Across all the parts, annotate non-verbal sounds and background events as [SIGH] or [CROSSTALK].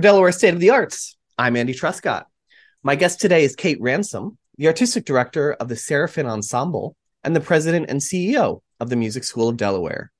Delaware State of the Arts, I'm Andy Truscott. My guest today is Kate Ransom, the artistic director of the Serafin Ensemble and the president and CEO of the Music School of Delaware.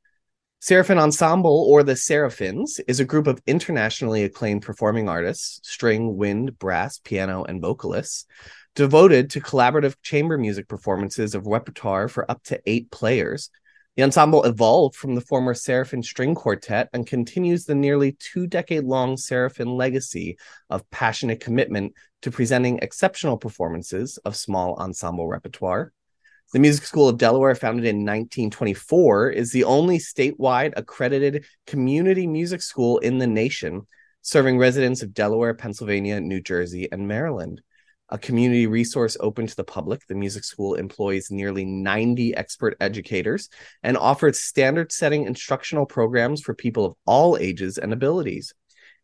Serafin Ensemble, or the Serafins, is a group of internationally acclaimed performing artists, string, wind, brass, piano, and vocalists, devoted to collaborative chamber music performances of repertoire for up to eight players. The ensemble evolved from the former Serafin String Quartet and continues the nearly two decade long Serafin legacy of passionate commitment to presenting exceptional performances of small ensemble repertoire. The Music School of Delaware, founded in 1924, is the only statewide accredited community music school in the nation, serving residents of Delaware, Pennsylvania, New Jersey, and Maryland a community resource open to the public. The music school employs nearly 90 expert educators and offers standard setting instructional programs for people of all ages and abilities.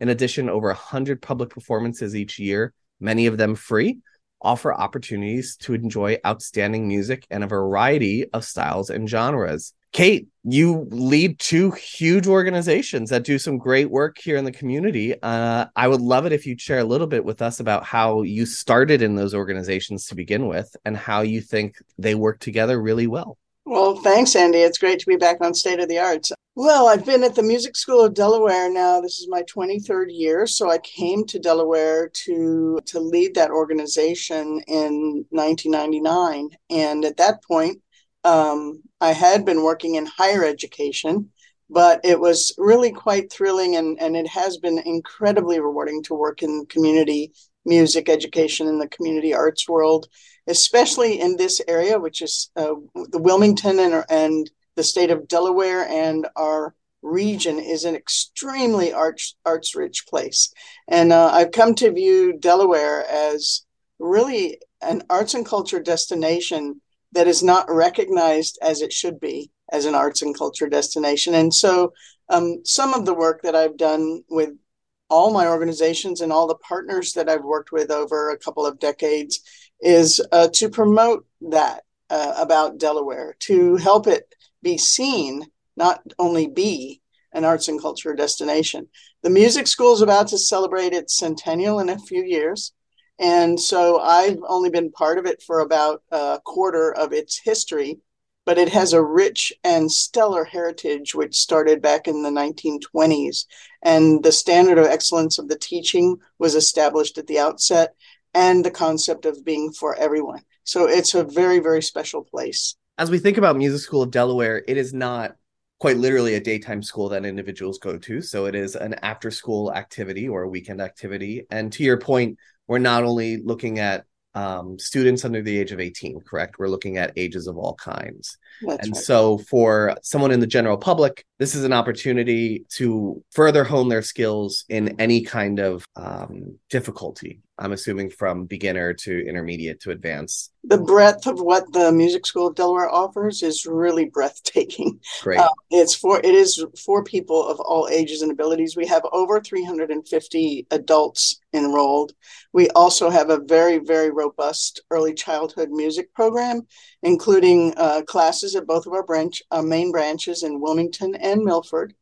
In addition, over 100 public performances each year, many of them free, offer opportunities to enjoy outstanding music and a variety of styles and genres. Kate, you lead two huge organizations that do some great work here in the community. Uh, I would love it if you'd share a little bit with us about how you started in those organizations to begin with and how you think they work together really well. Well, thanks, Andy. It's great to be back on State of the Arts. Well, I've been at the Music School of Delaware now. This is my 23rd year. So I came to Delaware to, to lead that organization in 1999. And at that point, um, I had been working in higher education, but it was really quite thrilling and, and it has been incredibly rewarding to work in community music education in the community arts world, especially in this area, which is uh, the Wilmington and, and the state of Delaware and our region is an extremely arts arts rich place. And uh, I've come to view Delaware as really an arts and culture destination that is not recognized as it should be as an arts and culture destination. And so, um, some of the work that I've done with all my organizations and all the partners that I've worked with over a couple of decades is uh, to promote that uh, about Delaware, to help it be seen, not only be an arts and culture destination. The music school is about to celebrate its centennial in a few years. And so I've only been part of it for about a quarter of its history, but it has a rich and stellar heritage, which started back in the 1920s. And the standard of excellence of the teaching was established at the outset, and the concept of being for everyone. So it's a very, very special place. As we think about Music School of Delaware, it is not quite literally a daytime school that individuals go to. So it is an after school activity or a weekend activity. And to your point, we're not only looking at um, students under the age of 18, correct? We're looking at ages of all kinds. That's and right. so, for someone in the general public, this is an opportunity to further hone their skills in any kind of um, difficulty. I'm assuming from beginner to intermediate to advanced. The breadth of what the Music School of Delaware offers is really breathtaking. Great. Uh, it's for it is for people of all ages and abilities. We have over 350 adults enrolled. We also have a very very robust early childhood music program, including uh, classes at both of our branch our main branches in Wilmington and Milford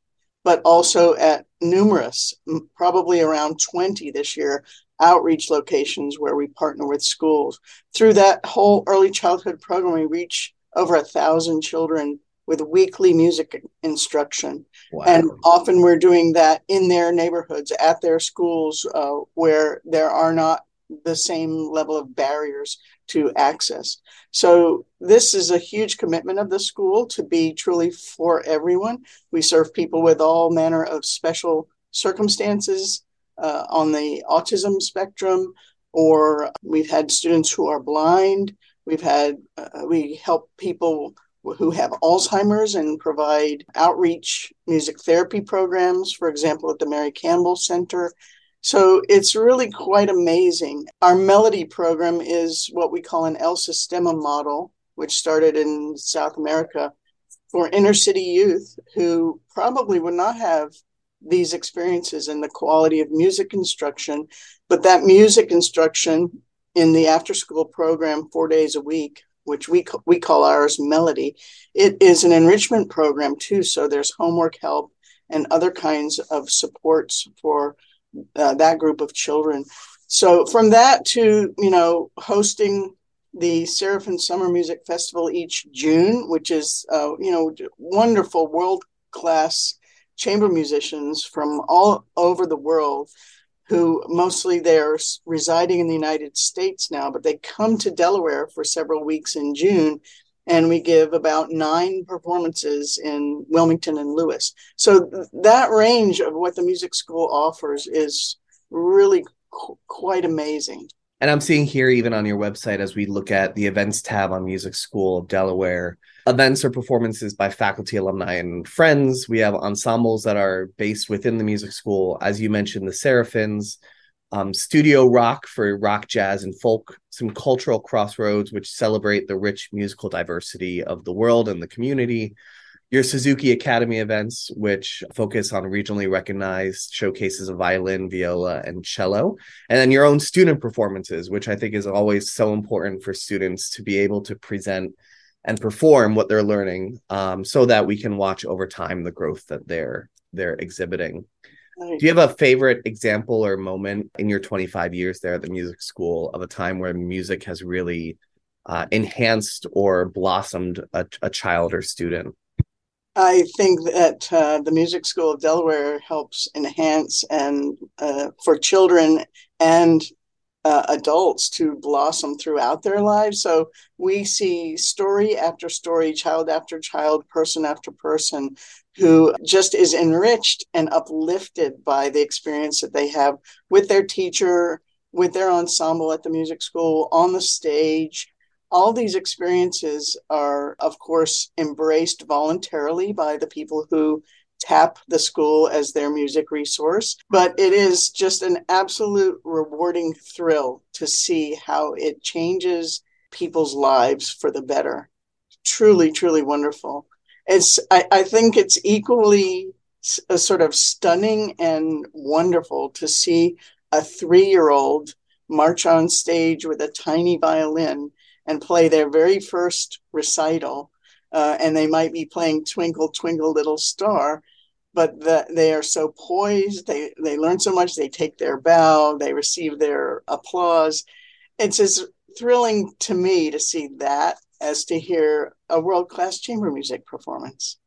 but also at numerous, probably around 20 this year, outreach locations where we partner with schools. Through that whole early childhood program, we reach over a thousand children with weekly music instruction. Wow. And often we're doing that in their neighborhoods, at their schools, uh, where there are not the same level of barriers to access. So, this is a huge commitment of the school to be truly for everyone. We serve people with all manner of special circumstances uh, on the autism spectrum, or we've had students who are blind. We've had, uh, we help people who have Alzheimer's and provide outreach music therapy programs, for example, at the Mary Campbell Center. So it's really quite amazing. Our Melody program is what we call an El Sistema model, which started in South America for inner city youth who probably would not have these experiences and the quality of music instruction. But that music instruction in the after school program, four days a week, which we, we call ours Melody, it is an enrichment program too. So there's homework help and other kinds of supports for uh, that group of children. So from that to you know hosting the Serafin Summer Music Festival each June, which is uh, you know wonderful world class chamber musicians from all over the world who mostly they're residing in the United States now, but they come to Delaware for several weeks in June. And we give about nine performances in Wilmington and Lewes. So th- that range of what the music school offers is really qu- quite amazing. And I'm seeing here, even on your website, as we look at the events tab on Music School of Delaware, events or performances by faculty, alumni, and friends. We have ensembles that are based within the music school. As you mentioned, the Serafins, um, studio rock for rock, jazz, and folk, some cultural crossroads, which celebrate the rich musical diversity of the world and the community. Your Suzuki Academy events, which focus on regionally recognized showcases of violin, viola, and cello. And then your own student performances, which I think is always so important for students to be able to present and perform what they're learning um, so that we can watch over time the growth that they're they're exhibiting do you have a favorite example or moment in your 25 years there at the music school of a time where music has really uh, enhanced or blossomed a, a, child or student i think that uh, the music school of delaware helps enhance and uh, for children and uh, adults to blossom throughout their lives. So we see story after story, child after child, person after person who just is enriched and uplifted by the experience that they have with their teacher, with their ensemble at the music school, on the stage. All these experiences are, of course, embraced voluntarily by the people who tap the school as their music resource. But it is just an absolute rewarding thrill to see how it changes people's lives for the better. Truly, truly wonderful. It's I, I think it's equally a sort of stunning and wonderful to see a three-year-old march on stage with a tiny violin and play their very first recital uh, and they might be playing Twinkle, Twinkle, Little Star, but the, they are so poised. They, they learn so much. They take their bow, they receive their applause. It's as thrilling to me to see that as to hear a world class chamber music performance.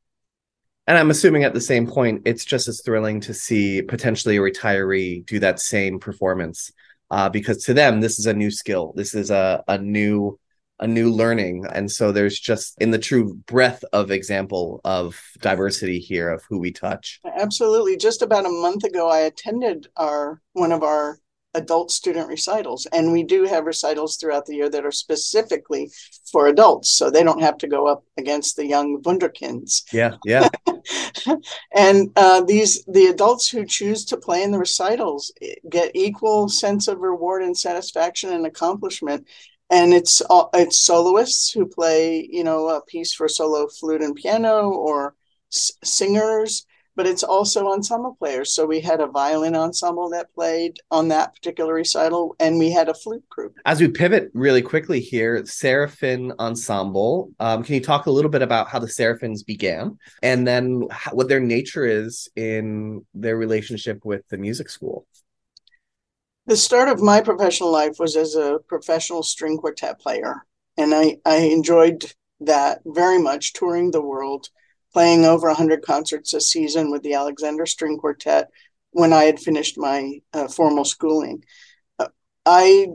And I'm assuming at the same point, it's just as thrilling to see potentially a retiree do that same performance uh, because to them, this is a new skill. This is a, a new a new learning and so there's just in the true breadth of example of diversity here of who we touch absolutely just about a month ago i attended our one of our adult student recitals. And we do have recitals throughout the year that are specifically for adults so they don't have to go up against the young wunderkinds. Yeah yeah. [LAUGHS] And uh, these the adults who choose to play in the recitals eh, get equal sense of reward and satisfaction and accomplishment. And it's all, it's soloists who play you know a piece for solo flute and piano or s- singers but it's also ensemble players so we had a violin ensemble that played on that particular recital and we had a flute group as we pivot really quickly here serafin ensemble um, can you talk a little bit about how the serafins began and then how, what their nature is in their relationship with the music school the start of my professional life was as a professional string quartet player. And I, I enjoyed that very much, touring the world, playing over 100 concerts a season with the Alexander String Quartet when I had finished my uh, formal schooling. Uh, I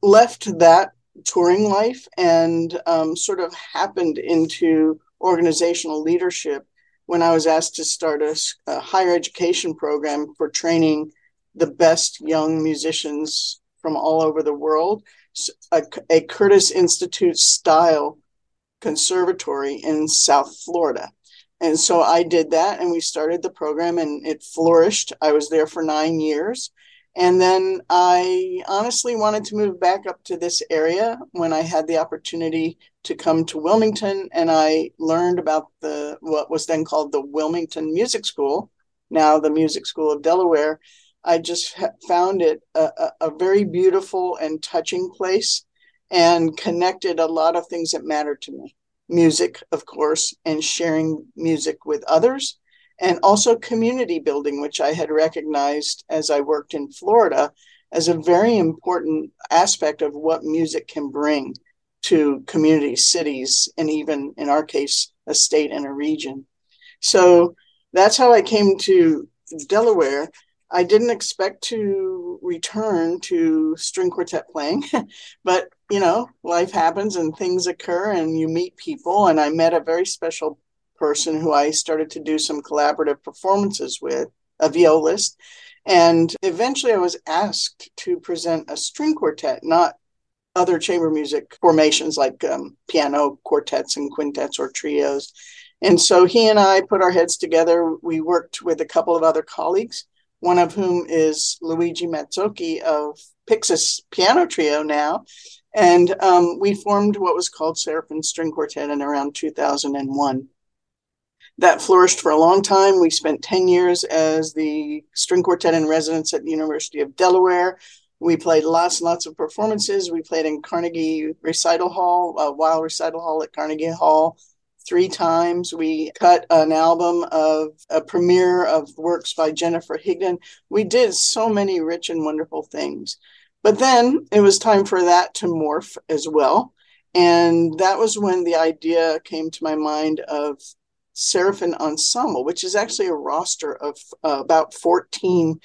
left that touring life and um, sort of happened into organizational leadership when I was asked to start a, a higher education program for training the best young musicians from all over the world, a, a Curtis Institute style conservatory in South Florida. And so I did that and we started the program and it flourished. I was there for nine years. And then I honestly wanted to move back up to this area when I had the opportunity to come to Wilmington and I learned about the what was then called the Wilmington Music School, now the Music School of Delaware, I just found it a, a, very beautiful and touching place and connected a lot of things that mattered to me. Music, of course, and sharing music with others, and also community building, which I had recognized as I worked in Florida as a very important aspect of what music can bring to communities, cities, and even in our case, a state and a region. So that's how I came to Delaware. I didn't expect to return to string quartet playing, [LAUGHS] but you know, life happens and things occur and you meet people. And I met a very special person who I started to do some collaborative performances with, a violist. And eventually I was asked to present a string quartet, not other chamber music formations like um, piano quartets and quintets or trios. And so he and I put our heads together. We worked with a couple of other colleagues, one of whom is Luigi Mazzocchi of Pyxis Piano Trio now. And um, we formed what was called Serafin String Quartet in around 2001. That flourished for a long time. We spent 10 years as the string quartet in residence at the University of Delaware. We played lots and lots of performances. We played in Carnegie Recital Hall, uh, Weill Recital Hall at Carnegie Hall three times. We cut an album of a premiere of works by Jennifer Higdon. We did so many rich and wonderful things. But then it was time for that to morph as well. And that was when the idea came to my mind of Serafin Ensemble, which is actually a roster of uh, about 14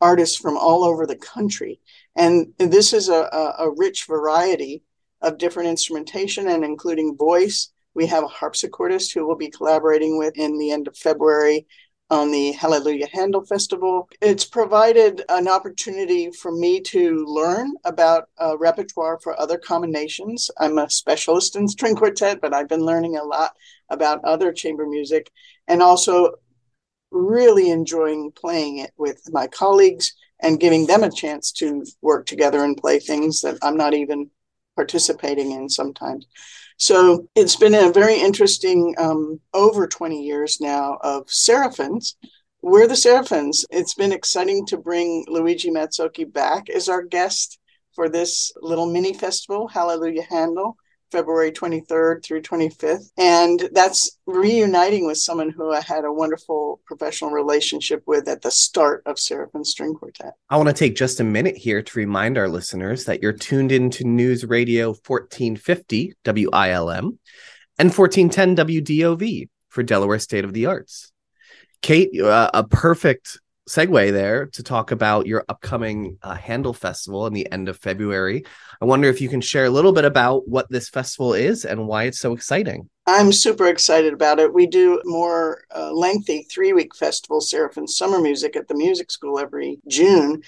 artists from all over the country. And this is a, a, a rich variety of different instrumentation and including voice. We have a harpsichordist who will be collaborating with in the end of February on the Hallelujah Handel Festival. It's provided an opportunity for me to learn about a repertoire for other combinations. I'm a specialist in string quartet, but I've been learning a lot about other chamber music and also really enjoying playing it with my colleagues and giving them a chance to work together and play things that I'm not even participating in sometimes. So it's been a very interesting um, over 20 years now of Serafins. We're the Serafins. It's been exciting to bring Luigi Mazzocchi back as our guest for this little mini festival, Hallelujah Handel. February 23rd through 25th. And that's reuniting with someone who I had a wonderful professional relationship with at the start of Serafin String Quartet. I want to take just a minute here to remind our listeners that you're tuned into News Radio 1450 WILM and 1410 WDOV for Delaware State of the Arts. Kate, uh, a perfect segue there to talk about your upcoming uh, Handel Festival in the end of February. I wonder if you can share a little bit about what this festival is and why it's so exciting. I'm super excited about it. We do more uh, lengthy three week festival, Serafin Summer Music, at the music school every June.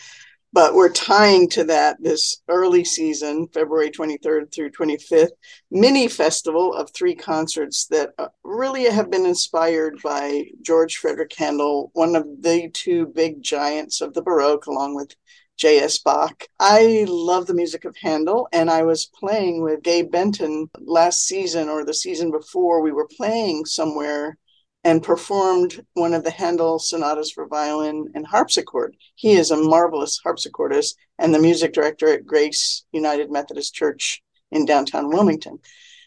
But we're tying to that this early season, February 23rd through 25th, mini festival of three concerts that uh, really have been inspired by George Frederick Handel, one of the two big giants of the Baroque, along with J.S. Bach. I love the music of Handel, and I was playing with Gabe Benton last season or the season before. We were playing somewhere and performed one of the Handel sonatas for violin and harpsichord. He is a marvelous harpsichordist and the music director at Grace United Methodist Church in downtown Wilmington.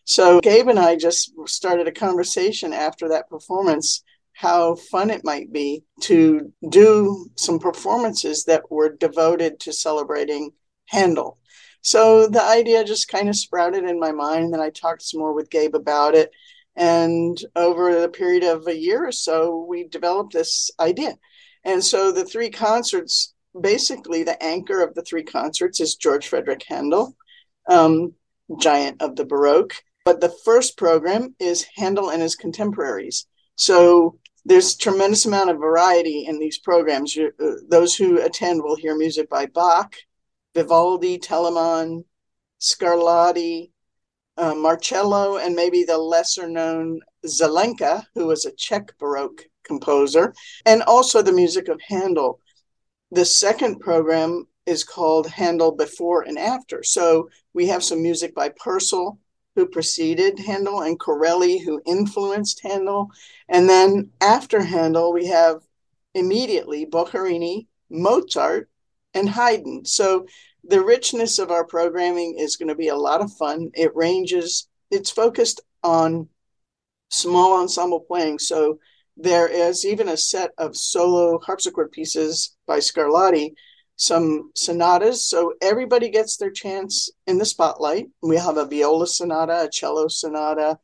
So Gabe and I just started a conversation after that performance how fun it might be to do some performances that were devoted to celebrating Handel. So the idea just kind of sprouted in my mind. And I talked some more with Gabe about it. And over the period of a year or so, we developed this idea. And so the three concerts, basically, the anchor of the three concerts is George Frederick Handel, um, giant of the Baroque. But the first program is Handel and his contemporaries. So there's tremendous amount of variety in these programs. You, uh, those who attend will hear music by Bach, Vivaldi, Telemann, Scarlatti, uh, Marcello, and maybe the lesser known Zelenka, who was a Czech Baroque composer, and also the music of Handel. The second program is called Handel Before and After. So we have some music by Purcell, who preceded Handel, and Corelli, who influenced Handel. And then after Handel, we have immediately Boccherini, Mozart, and Haydn. So the richness of our programming is going to be a lot of fun. It ranges, it's focused on small ensemble playing. So There is even a set of solo harpsichord pieces by Scarlatti, some sonatas. So everybody gets their chance in the spotlight. We have a viola sonata, a cello sonata,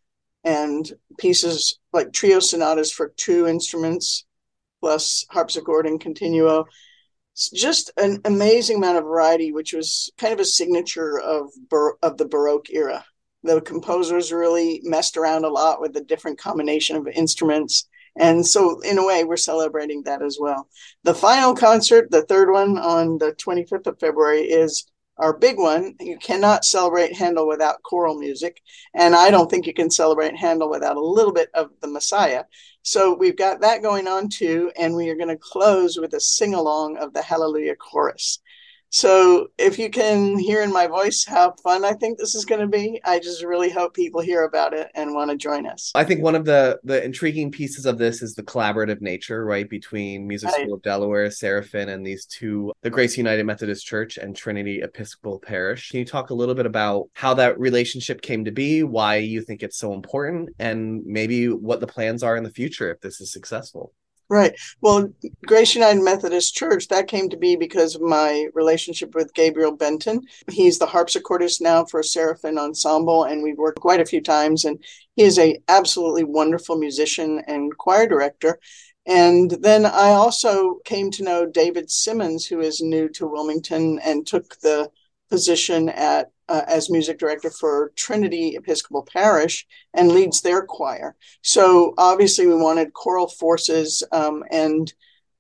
and pieces like trio sonatas for two instruments, plus harpsichord and continuo. Just an amazing amount of variety, which was kind of a signature of of the Baroque era. The composers really messed around a lot with the different combination of instruments. And so, in a way, we're celebrating that as well. The final concert, the third one on the 25th of February, is our big one. You cannot celebrate Handel without choral music. And I don't think you can celebrate Handel without a little bit of the Messiah. So we've got that going on too. And we are going to close with a sing along of the Hallelujah Chorus. So if you can hear in my voice how fun I think this is going to be, I just really hope people hear about it and want to join us. I think one of the the intriguing pieces of this is the collaborative nature, right, between Music right. School of Delaware, Serafin, and these two, the Grace United Methodist Church and Trinity Episcopal Parish. Can you talk a little bit about how that relationship came to be, why you think it's so important, and maybe what the plans are in the future if this is successful? Right. Well, Grace United Methodist Church, that came to be because of my relationship with Gabriel Benton. He's the harpsichordist now for Serafin Ensemble, and we've worked quite a few times. And he is a absolutely wonderful musician and choir director. And then I also came to know David Simmons, who is new to Wilmington and took the position at uh, as music director for Trinity Episcopal Parish and leads their choir. So obviously, we wanted choral forces um, and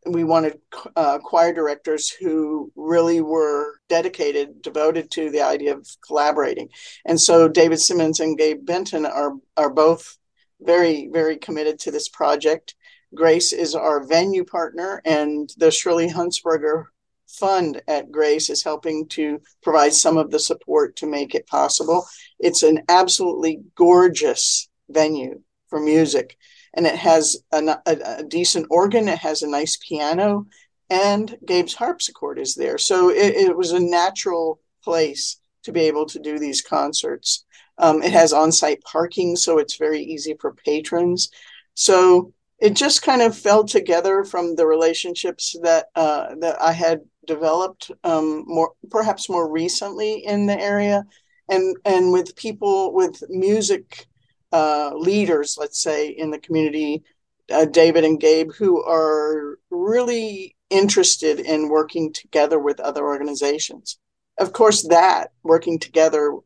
we wanted uh, choir directors who really were dedicated, devoted to the idea of collaborating. And so David Simmons and Gabe Benton are are both very very committed to this project. Grace is our venue partner, and the Shirley Huntsberger fund at Grace is helping to provide some of the support to make it possible. It's an absolutely gorgeous venue for music, and it has a, a, a decent organ, it has a nice piano, and Gabe's harpsichord is there. So it, it was a natural place to be able to do these concerts. Um, it has on site parking, so it's very easy for patrons. So it just kind of fell together from the relationships that uh, that I had developed um, more perhaps more recently in the area. And and with people with music uh, leaders let's say in the community uh, david and gabe who are really interested in working together with other organizations. Of course that working together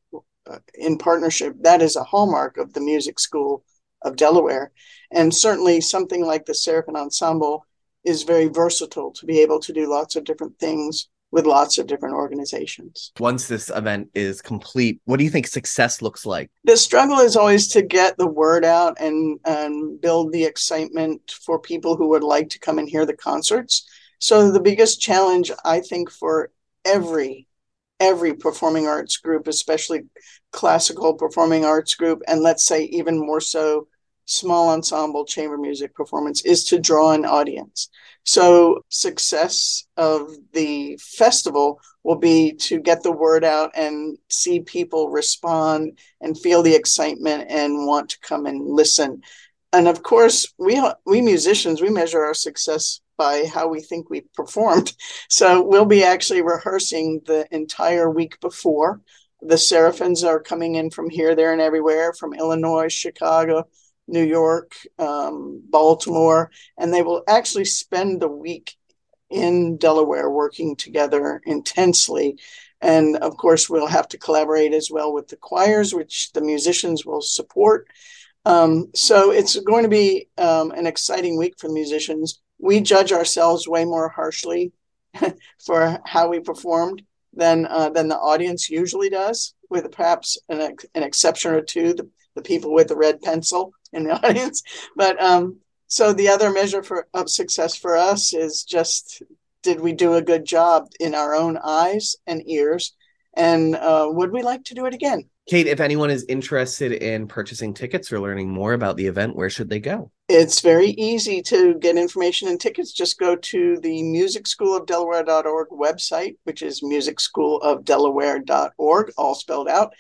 uh, in partnership that is a hallmark of the music school of delaware. And certainly something like the serafin ensemble is very versatile to be able to do lots of different things with lots of different organizations. Once this event is complete, what do you think success looks like? The struggle is always to get the word out and, and build the excitement for people who would like to come and hear the concerts. So the biggest challenge I think for every every performing arts group, especially classical performing arts group, and let's say even more so small ensemble chamber music performance is to draw an audience. So, success of the festival will be to get the word out and see people respond and feel the excitement and want to come and listen. And of course, we we musicians we measure our success by how we think we performed. [LAUGHS] So we'll be actually rehearsing the entire week before. The Serafins are coming in from here, there, and everywhere, from Illinois, Chicago, New York, um, Baltimore, and they will actually spend the week in Delaware working together intensely. And of course, we'll have to collaborate as well with the choirs, which the musicians will support. Um, so it's going to be um, an exciting week for musicians. We judge ourselves way more harshly [LAUGHS] for how we performed than uh, than the audience usually does, with perhaps an, an exception or two. The, the people with the red pencil in the [LAUGHS] audience. But um, so the other measure for of success for us is just did we do a good job in our own eyes and ears, and uh, would we like to do it again? Kate, if anyone is interested in purchasing tickets or learning more about the event, where should they go? It's very easy to get information and tickets. Just go to the Music School of Delaware.org website, which is musicschoolofdelaware.org, all spelled out,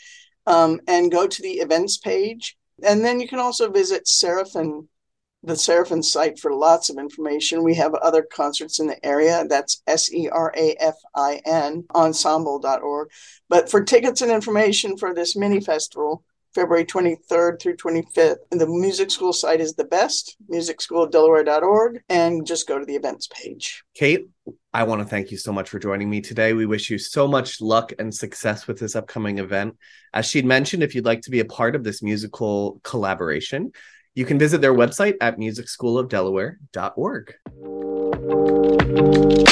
um, and go to the events page and then you can also visit Serafin, the Serafin site for lots of information. We have other concerts in the area. That's S E R A F I N ensemble.org. But for tickets and information for this mini festival, February 23rd through 25th. And the music school site is the best, musicschooldelaware.org, and just go to the events page. Kate, I want to thank you so much for joining me today. We wish you so much luck and success with this upcoming event. As she'd mentioned, if you'd like to be a part of this musical collaboration, you can visit their website at musicschoolofdelaware.org.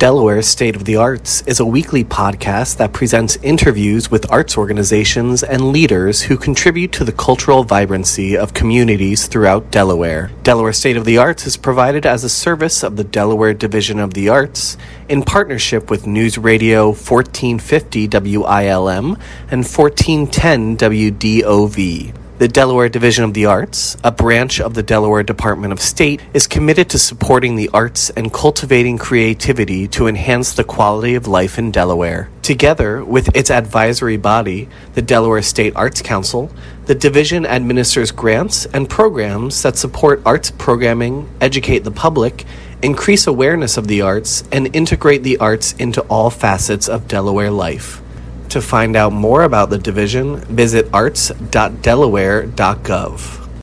Delaware State of the Arts is a weekly podcast that presents interviews with arts organizations and leaders who contribute to the cultural vibrancy of communities throughout Delaware. Delaware State of the Arts is provided as a service of the Delaware Division of the Arts in partnership with News Radio 1450 WILM and 1410 WDOV. The Delaware Division of the Arts, a branch of the Delaware Department of State, is committed to supporting the arts and cultivating creativity to enhance the quality of life in Delaware. Together with its advisory body, the Delaware State Arts Council, the division administers grants and programs that support arts programming, educate the public, increase awareness of the arts, and integrate the arts into all facets of Delaware life. To find out more about the division, visit arts.delaware.gov.